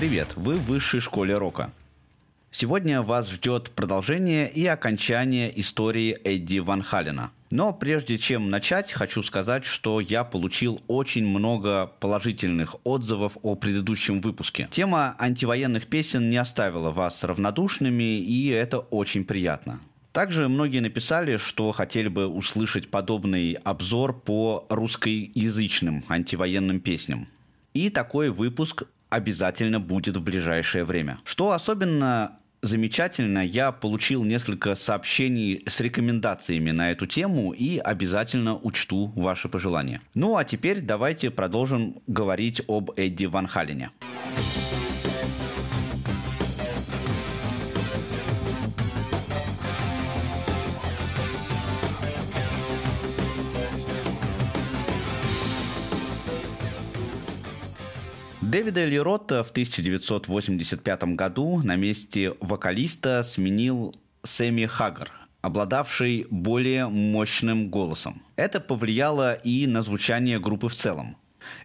Привет, вы в высшей школе рока. Сегодня вас ждет продолжение и окончание истории Эдди Ван Халена. Но прежде чем начать, хочу сказать, что я получил очень много положительных отзывов о предыдущем выпуске. Тема антивоенных песен не оставила вас равнодушными, и это очень приятно. Также многие написали, что хотели бы услышать подобный обзор по русскоязычным антивоенным песням. И такой выпуск обязательно будет в ближайшее время. Что особенно замечательно. Я получил несколько сообщений с рекомендациями на эту тему и обязательно учту ваши пожелания. Ну а теперь давайте продолжим говорить об Эдди Ван Халине. Дэвида Леротта в 1985 году на месте вокалиста сменил Сэмми Хаггар, обладавший более мощным голосом. Это повлияло и на звучание группы в целом.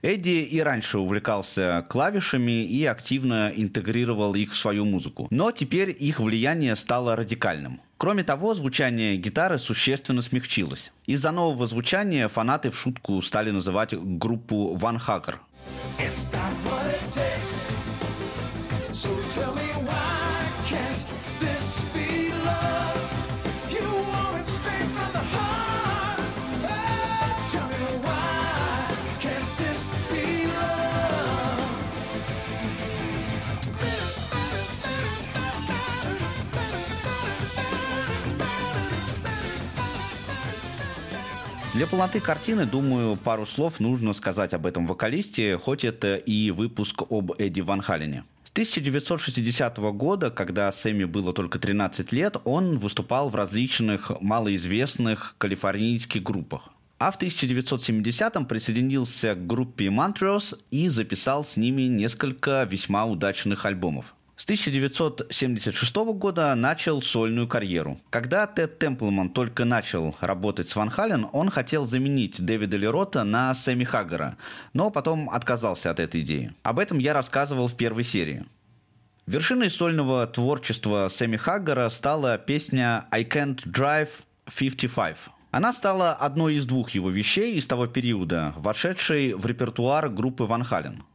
Эдди и раньше увлекался клавишами и активно интегрировал их в свою музыку. Но теперь их влияние стало радикальным. Кроме того, звучание гитары существенно смягчилось. Из-за нового звучания фанаты в шутку стали называть группу Ван Хаггар. It's Для полноты картины, думаю, пару слов нужно сказать об этом вокалисте, хоть это и выпуск об Эдди Ван Халлене. С 1960 года, когда Сэмми было только 13 лет, он выступал в различных малоизвестных калифорнийских группах. А в 1970-м присоединился к группе Montrose и записал с ними несколько весьма удачных альбомов. С 1976 года начал сольную карьеру. Когда Тед Темплман только начал работать с Ван Хален, он хотел заменить Дэвида Лерота на Сэмми Хаггара, но потом отказался от этой идеи. Об этом я рассказывал в первой серии. Вершиной сольного творчества Сэмми Хаггара стала песня «I Can't Drive 55». Она стала одной из двух его вещей из того периода, вошедшей в репертуар группы Ван Хален –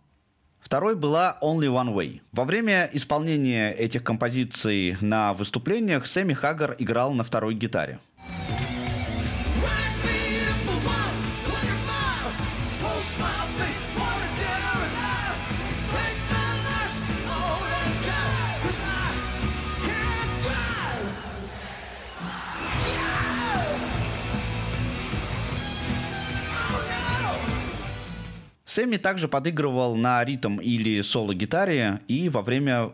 Второй была Only One Way. Во время исполнения этих композиций на выступлениях Сэмми Хаггар играл на второй гитаре. Сэмми также подыгрывал на ритм или соло-гитаре и во время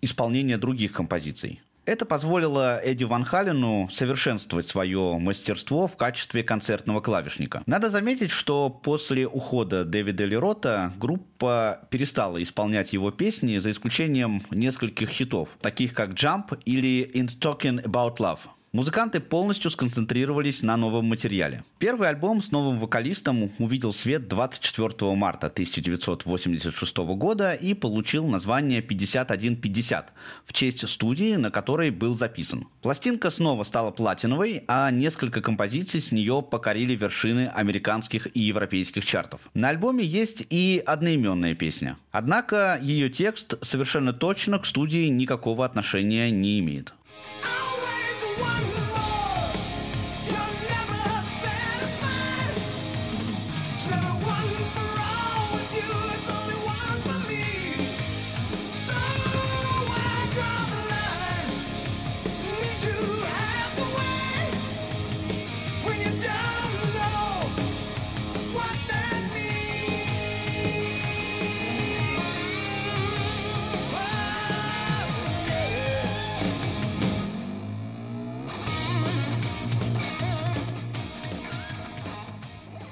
исполнения других композиций. Это позволило Эдди Ван Халену совершенствовать свое мастерство в качестве концертного клавишника. Надо заметить, что после ухода Дэвида Лерота группа перестала исполнять его песни за исключением нескольких хитов, таких как «Jump» или «In Talking About Love». Музыканты полностью сконцентрировались на новом материале. Первый альбом с новым вокалистом увидел свет 24 марта 1986 года и получил название 5150 в честь студии, на которой был записан. Пластинка снова стала платиновой, а несколько композиций с нее покорили вершины американских и европейских чартов. На альбоме есть и одноименная песня. Однако ее текст совершенно точно к студии никакого отношения не имеет. one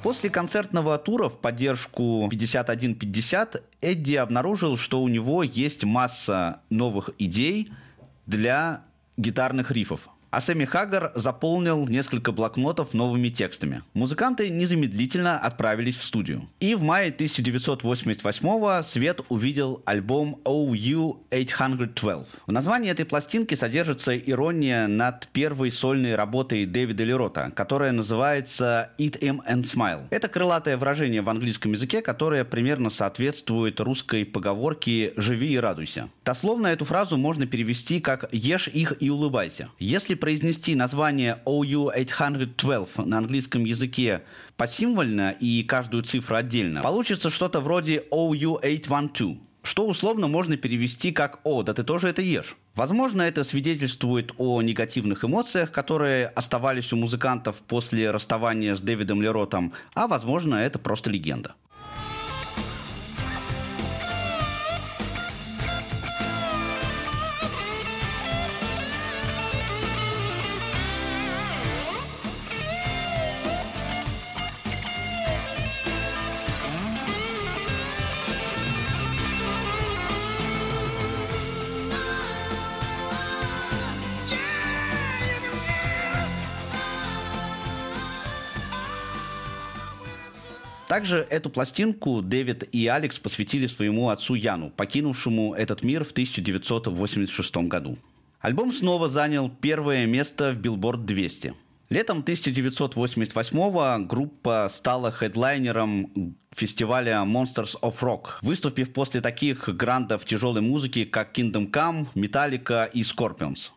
После концертного тура в поддержку 5150 Эдди обнаружил, что у него есть масса новых идей для гитарных рифов. А Сэмми Хаггар заполнил несколько блокнотов новыми текстами. Музыканты незамедлительно отправились в студию. И в мае 1988 свет увидел альбом OU-812. В названии этой пластинки содержится ирония над первой сольной работой Дэвида Лерота, которая называется «Eat him and smile». Это крылатое выражение в английском языке, которое примерно соответствует русской поговорке «живи и радуйся». Дословно эту фразу можно перевести как «ешь их и улыбайся». Если произнести название OU812 на английском языке посимвольно и каждую цифру отдельно, получится что-то вроде OU812, что условно можно перевести как «О, да ты тоже это ешь». Возможно, это свидетельствует о негативных эмоциях, которые оставались у музыкантов после расставания с Дэвидом Леротом, а возможно, это просто легенда. Также эту пластинку Дэвид и Алекс посвятили своему отцу Яну, покинувшему этот мир в 1986 году. Альбом снова занял первое место в Billboard 200. Летом 1988 группа стала хедлайнером фестиваля Monsters of Rock, выступив после таких грандов тяжелой музыки, как Kingdom Come, Metallica и Scorpions.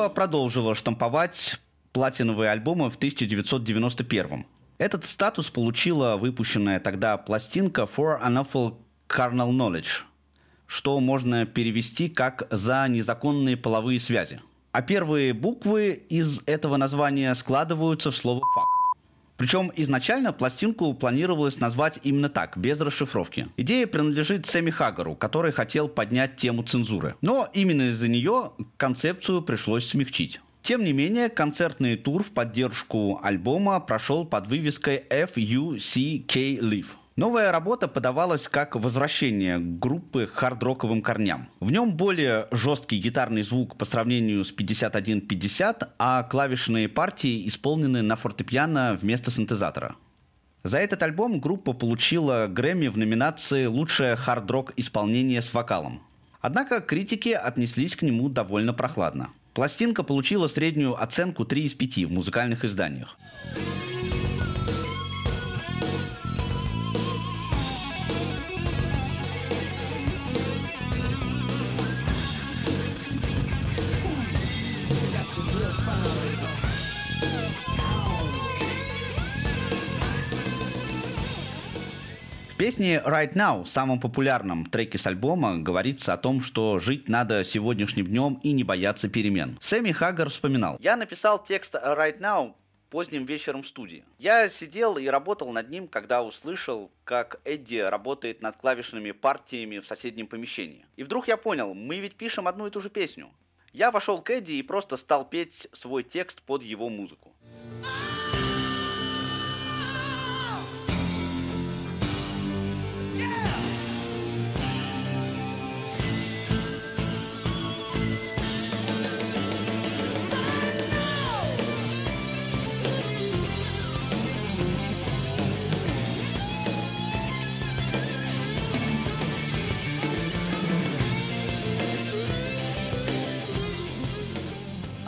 Группа продолжила штамповать платиновые альбомы в 1991 Этот статус получила выпущенная тогда пластинка For an Awful Carnal Knowledge, что можно перевести как «за незаконные половые связи». А первые буквы из этого названия складываются в слово «фак». Причем изначально пластинку планировалось назвать именно так, без расшифровки. Идея принадлежит Сэмми Хагару, который хотел поднять тему цензуры. Но именно из-за нее концепцию пришлось смягчить. Тем не менее, концертный тур в поддержку альбома прошел под вывеской FUCK Live. Новая работа подавалась как возвращение группы к хард-роковым корням. В нем более жесткий гитарный звук по сравнению с 5150, а клавишные партии исполнены на фортепиано вместо синтезатора. За этот альбом группа получила Грэмми в номинации «Лучшее хард-рок исполнение с вокалом». Однако критики отнеслись к нему довольно прохладно. Пластинка получила среднюю оценку 3 из 5 в музыкальных изданиях. Песне Right Now, самом популярном треке с альбома, говорится о том, что жить надо сегодняшним днем и не бояться перемен. Сэмми Хаггар вспоминал. «Я написал текст Right Now поздним вечером в студии. Я сидел и работал над ним, когда услышал, как Эдди работает над клавишными партиями в соседнем помещении. И вдруг я понял, мы ведь пишем одну и ту же песню. Я вошел к Эдди и просто стал петь свой текст под его музыку.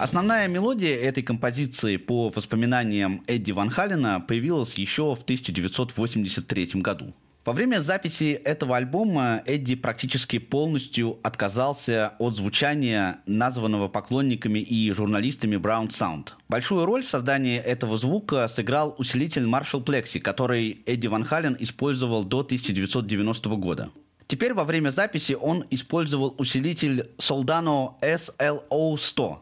Основная мелодия этой композиции по воспоминаниям Эдди Ван Халена появилась еще в 1983 году. Во время записи этого альбома Эдди практически полностью отказался от звучания, названного поклонниками и журналистами Brown Sound. Большую роль в создании этого звука сыграл усилитель Marshall Plexi, который Эдди Ван Хален использовал до 1990 года. Теперь во время записи он использовал усилитель Soldano SLO-100,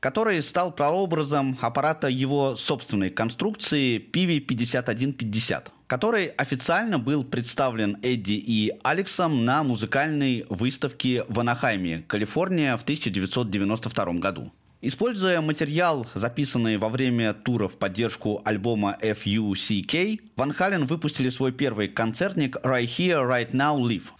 который стал прообразом аппарата его собственной конструкции PV5150 который официально был представлен Эдди и Алексом на музыкальной выставке в Анахайме, Калифорния в 1992 году. Используя материал, записанный во время тура в поддержку альбома FUCK, Ван Хален выпустили свой первый концертник «Right Here, Right Now, Live».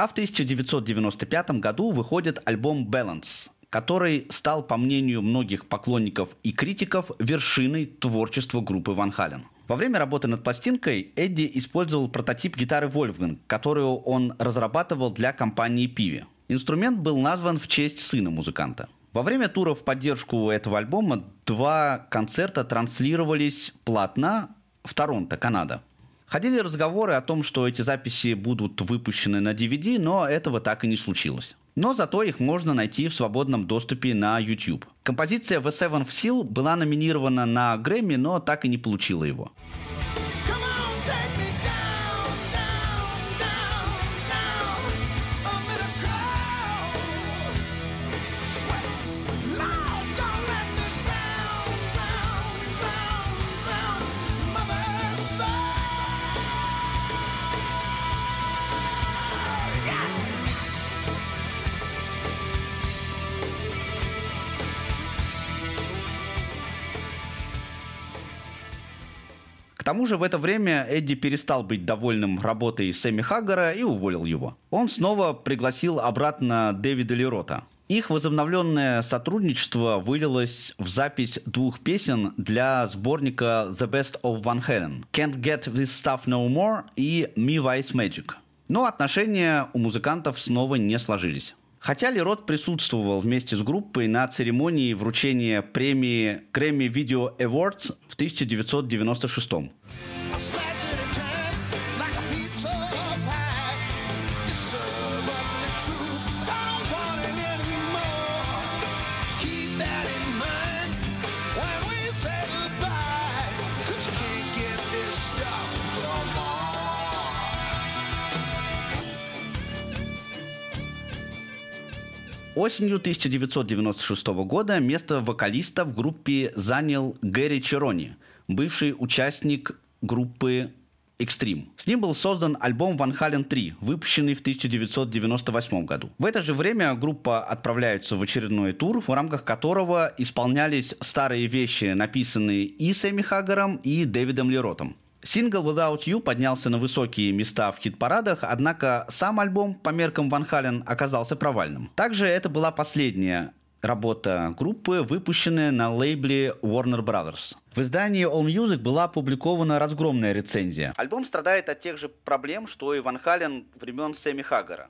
А в 1995 году выходит альбом Balance, который стал, по мнению многих поклонников и критиков, вершиной творчества группы Ван Хален. Во время работы над пластинкой Эдди использовал прототип гитары Wolfgang, которую он разрабатывал для компании Pivi. Инструмент был назван в честь сына музыканта. Во время тура в поддержку этого альбома два концерта транслировались платно в Торонто, Канада. Ходили разговоры о том, что эти записи будут выпущены на DVD, но этого так и не случилось. Но зато их можно найти в свободном доступе на YouTube. Композиция The Seven of Seal была номинирована на Грэмми, но так и не получила его. Тому же в это время Эдди перестал быть довольным работой Сэмми Хаггара и уволил его. Он снова пригласил обратно Дэвида Лерота. Их возобновленное сотрудничество вылилось в запись двух песен для сборника The Best of Van Halen «Can't Get This Stuff No More» и «Me Vice Magic». Но отношения у музыкантов снова не сложились. Хотя Лерот присутствовал вместе с группой на церемонии вручения премии Grammy Video Awards в 1996 Осенью 1996 года место вокалиста в группе занял Гэри Черони, бывший участник группы Extreme. С ним был создан альбом Van Halen 3, выпущенный в 1998 году. В это же время группа отправляется в очередной тур, в рамках которого исполнялись старые вещи, написанные и Сэмми Хаггаром, и Дэвидом Леротом. Сингл Without You поднялся на высокие места в хит-парадах, однако сам альбом по меркам Ван Хален оказался провальным. Также это была последняя работа группы, выпущенная на лейбле Warner Brothers. В издании All Music была опубликована разгромная рецензия. Альбом страдает от тех же проблем, что и Ван Хален времен Сэмми Хаггара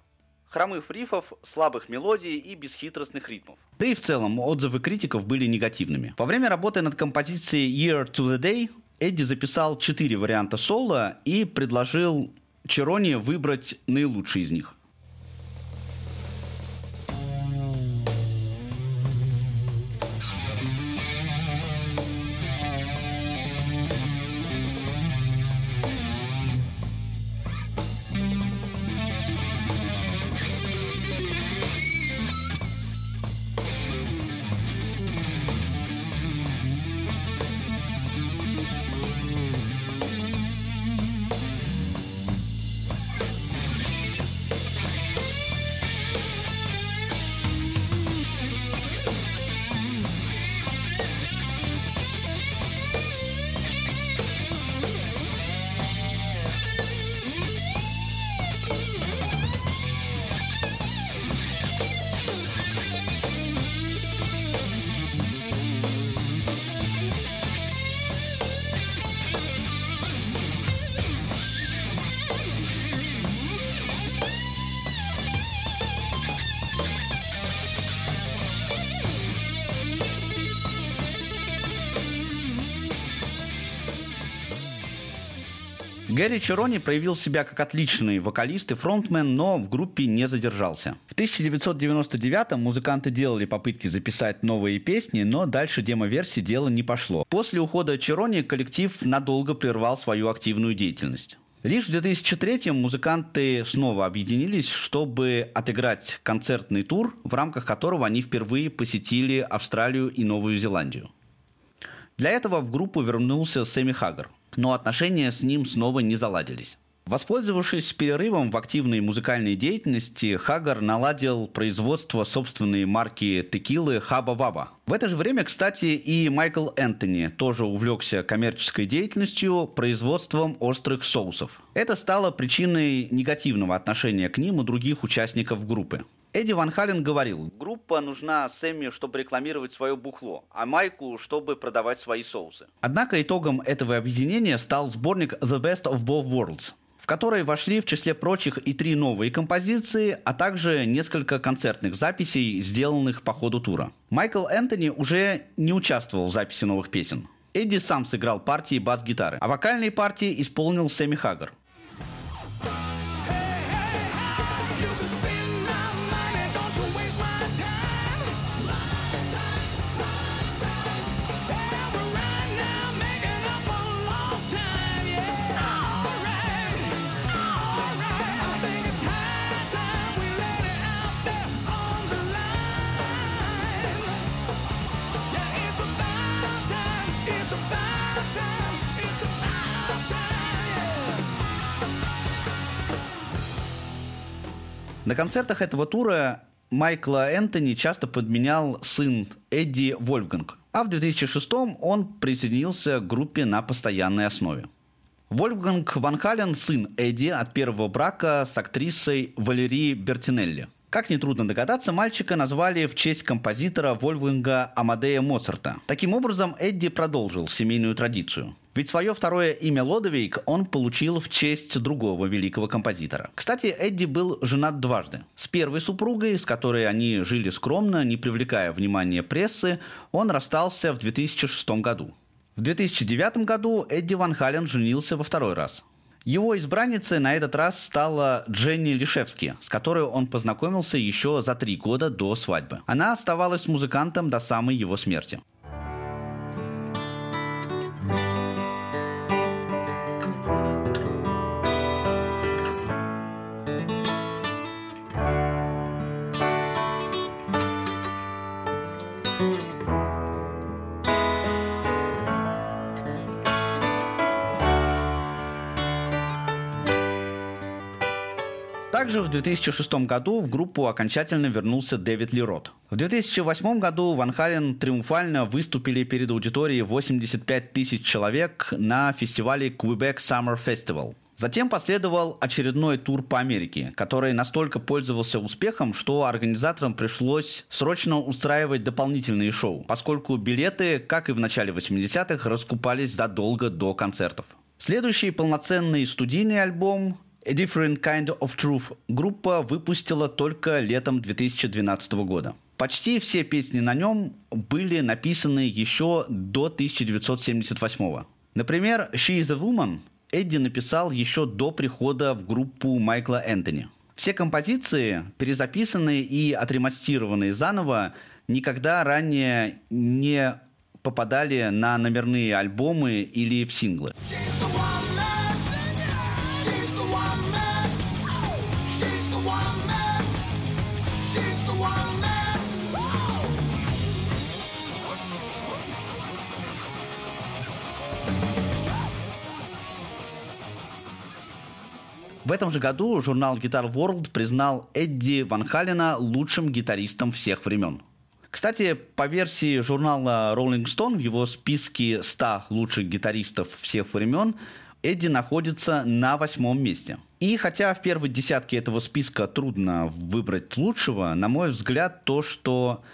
хромых рифов, слабых мелодий и бесхитростных ритмов. Да и в целом отзывы критиков были негативными. Во время работы над композицией Year to the Day Эдди записал четыре варианта соло и предложил Черони выбрать наилучший из них. Гэри Черони проявил себя как отличный вокалист и фронтмен, но в группе не задержался. В 1999-м музыканты делали попытки записать новые песни, но дальше демо-версии дело не пошло. После ухода Черони коллектив надолго прервал свою активную деятельность. Лишь в 2003 музыканты снова объединились, чтобы отыграть концертный тур, в рамках которого они впервые посетили Австралию и Новую Зеландию. Для этого в группу вернулся Сэмми Хаггар – но отношения с ним снова не заладились. Воспользовавшись перерывом в активной музыкальной деятельности, Хагар наладил производство собственной марки текилы Хаба Ваба. В это же время, кстати, и Майкл Энтони тоже увлекся коммерческой деятельностью, производством острых соусов. Это стало причиной негативного отношения к ним у других участников группы. Эдди Ван Хален говорил, группа нужна Сэмми, чтобы рекламировать свое бухло, а Майку, чтобы продавать свои соусы. Однако итогом этого объединения стал сборник The Best of Both Worlds, в который вошли в числе прочих и три новые композиции, а также несколько концертных записей, сделанных по ходу тура. Майкл Энтони уже не участвовал в записи новых песен. Эдди сам сыграл партии бас-гитары, а вокальные партии исполнил Сэмми Хаггар. На концертах этого тура Майкла Энтони часто подменял сын Эдди Вольфганг, а в 2006 он присоединился к группе на постоянной основе. Вольфганг Ван Хален – сын Эдди от первого брака с актрисой Валерией Бертинелли. Как нетрудно догадаться, мальчика назвали в честь композитора Вольфганга Амадея Моцарта. Таким образом, Эдди продолжил семейную традицию. Ведь свое второе имя Лодовик он получил в честь другого великого композитора. Кстати, Эдди был женат дважды. С первой супругой, с которой они жили скромно, не привлекая внимания прессы, он расстался в 2006 году. В 2009 году Эдди Ван Хален женился во второй раз. Его избранницей на этот раз стала Дженни Лишевски, с которой он познакомился еще за три года до свадьбы. Она оставалась музыкантом до самой его смерти. Также в 2006 году в группу окончательно вернулся Дэвид Лерот. В 2008 году Ван Хален триумфально выступили перед аудиторией 85 тысяч человек на фестивале Quebec Summer Festival. Затем последовал очередной тур по Америке, который настолько пользовался успехом, что организаторам пришлось срочно устраивать дополнительные шоу, поскольку билеты, как и в начале 80-х, раскупались задолго до концертов. Следующий полноценный студийный альбом A Different Kind of Truth группа выпустила только летом 2012 года. Почти все песни на нем были написаны еще до 1978. Например, She is a Woman Эдди написал еще до прихода в группу Майкла Энтони. Все композиции, перезаписанные и отремонтированные заново, никогда ранее не попадали на номерные альбомы или в синглы. В этом же году журнал Guitar World признал Эдди Ван Халена лучшим гитаристом всех времен. Кстати, по версии журнала Rolling Stone в его списке 100 лучших гитаристов всех времен Эдди находится на восьмом месте. И хотя в первой десятке этого списка трудно выбрать лучшего, на мой взгляд, то, что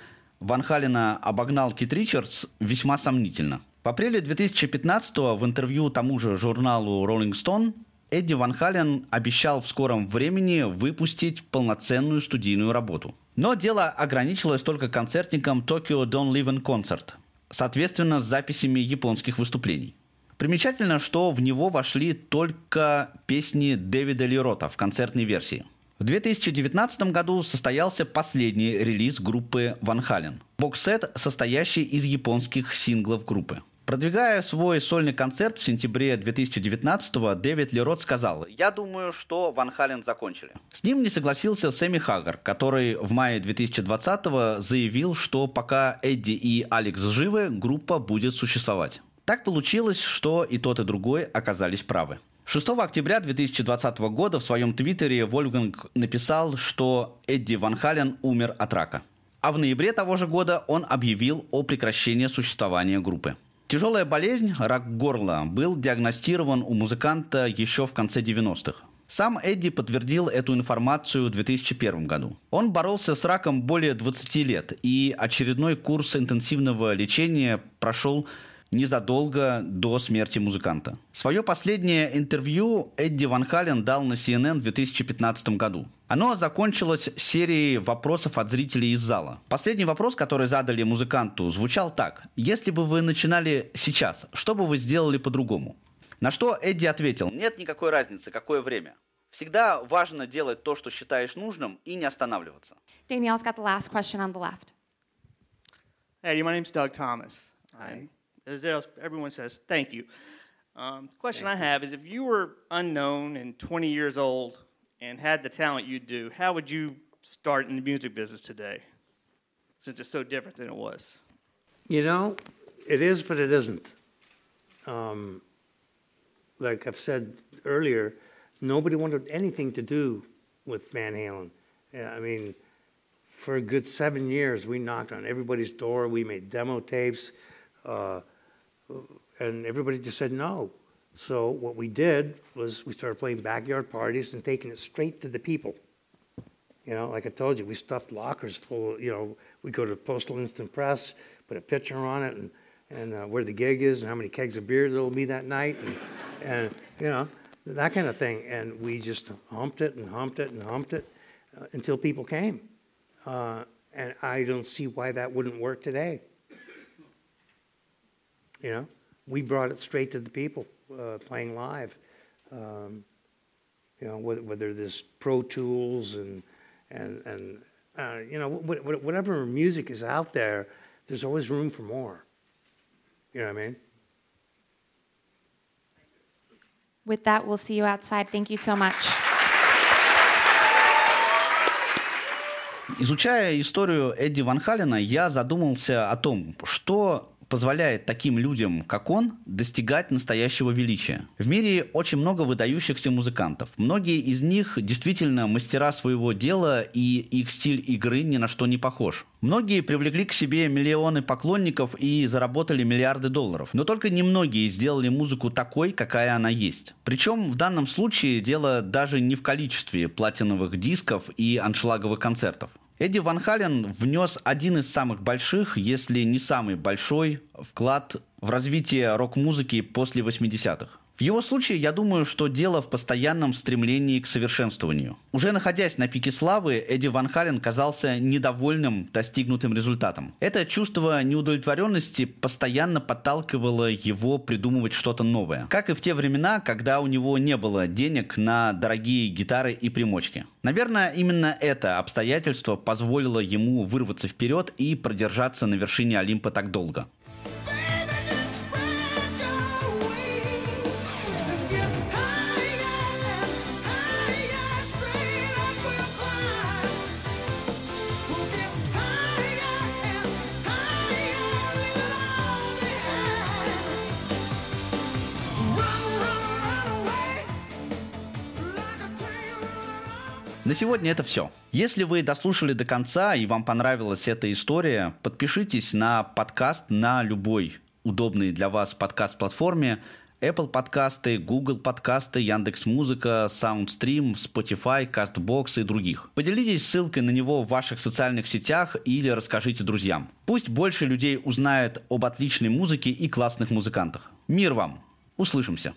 Ван Халена обогнал Кит Ричардс, весьма сомнительно. В апреле 2015 в интервью тому же журналу Rolling Stone Эдди Ван Хален обещал в скором времени выпустить полноценную студийную работу. Но дело ограничилось только концертником Tokyo Don't Live in Concert, соответственно, с записями японских выступлений. Примечательно, что в него вошли только песни Дэвида Лерота в концертной версии. В 2019 году состоялся последний релиз группы Ван Хален. Боксет, состоящий из японских синглов группы. Продвигая свой сольный концерт в сентябре 2019-го, Дэвид Лерот сказал, «Я думаю, что Ван Хален закончили». С ним не согласился Сэмми Хаггар, который в мае 2020-го заявил, что пока Эдди и Алекс живы, группа будет существовать. Так получилось, что и тот, и другой оказались правы. 6 октября 2020 года в своем твиттере Вольфганг написал, что Эдди Ван Хален умер от рака. А в ноябре того же года он объявил о прекращении существования группы. Тяжелая болезнь, рак горла, был диагностирован у музыканта еще в конце 90-х. Сам Эдди подтвердил эту информацию в 2001 году. Он боролся с раком более 20 лет, и очередной курс интенсивного лечения прошел незадолго до смерти музыканта. Свое последнее интервью Эдди Ван Хален дал на CNN в 2015 году. Оно закончилось серией вопросов от зрителей из зала. Последний вопрос, который задали музыканту, звучал так. «Если бы вы начинали сейчас, что бы вы сделали по-другому?» На что Эдди ответил, «Нет никакой разницы, какое время. Всегда важно делать то, что считаешь нужным, и не останавливаться». Danielle's got the last question on the left. Hey, my name's Doug Thomas. I, as everyone says, thank you. Um, the question I have is if you were unknown and 20 years old and had the talent you do, how would you start in the music business today? Since it's so different than it was. You know, it is, but it isn't. Um, like I've said earlier, nobody wanted anything to do with Van Halen. Yeah, I mean, for a good seven years, we knocked on everybody's door. We made demo tapes, uh, and everybody just said no. So what we did was we started playing backyard parties and taking it straight to the people. You know, like I told you, we stuffed lockers full. Of, you know, we go to the Postal Instant Press, put a picture on it, and and uh, where the gig is, and how many kegs of beer there will be that night, and, and you know that kind of thing. And we just humped it and humped it and humped it uh, until people came. Uh, and I don't see why that wouldn't work today. You know, we brought it straight to the people uh, playing live. Um, you know, whether, whether there's Pro Tools and and and uh, you know wh- whatever music is out there, there's always room for more. You know what I mean? With that, we'll see you outside. Thank you so much. Изучая историю Эдди Ван Халена, я задумался о том, что позволяет таким людям, как он, достигать настоящего величия. В мире очень много выдающихся музыкантов. Многие из них действительно мастера своего дела, и их стиль игры ни на что не похож. Многие привлекли к себе миллионы поклонников и заработали миллиарды долларов. Но только немногие сделали музыку такой, какая она есть. Причем в данном случае дело даже не в количестве платиновых дисков и аншлаговых концертов. Эдди Ван Хален внес один из самых больших, если не самый большой, вклад в развитие рок-музыки после 80-х. В его случае, я думаю, что дело в постоянном стремлении к совершенствованию. Уже находясь на пике славы, Эдди Ван Хален казался недовольным достигнутым результатом. Это чувство неудовлетворенности постоянно подталкивало его придумывать что-то новое. Как и в те времена, когда у него не было денег на дорогие гитары и примочки. Наверное, именно это обстоятельство позволило ему вырваться вперед и продержаться на вершине Олимпа так долго. На сегодня это все. Если вы дослушали до конца и вам понравилась эта история, подпишитесь на подкаст на любой удобной для вас подкаст-платформе. Apple подкасты, Google подкасты, Яндекс Музыка, Soundstream, Spotify, CastBox и других. Поделитесь ссылкой на него в ваших социальных сетях или расскажите друзьям. Пусть больше людей узнает об отличной музыке и классных музыкантах. Мир вам! Услышимся!